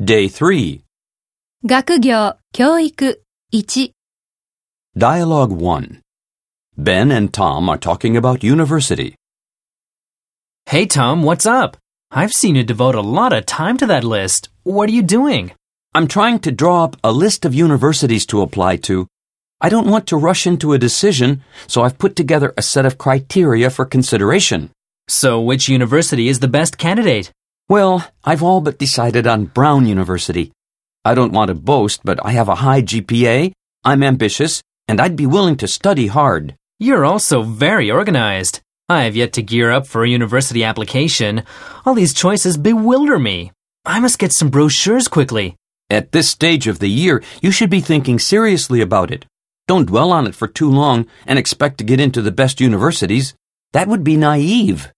Day 3. 学业、教育、1、 Dialogue 1. Ben and Tom are talking about university. Hey Tom, what's up? I've seen you devote a lot of time to that list. What are you doing? I'm trying to draw up a list of universities to apply to. I don't want to rush into a decision, so I've put together a set of criteria for consideration. So, which university is the best candidate? Well, I've all but decided on Brown University. I don't want to boast, but I have a high GPA, I'm ambitious, and I'd be willing to study hard. You're also very organized. I have yet to gear up for a university application. All these choices bewilder me. I must get some brochures quickly. At this stage of the year, you should be thinking seriously about it. Don't dwell on it for too long and expect to get into the best universities. That would be naive.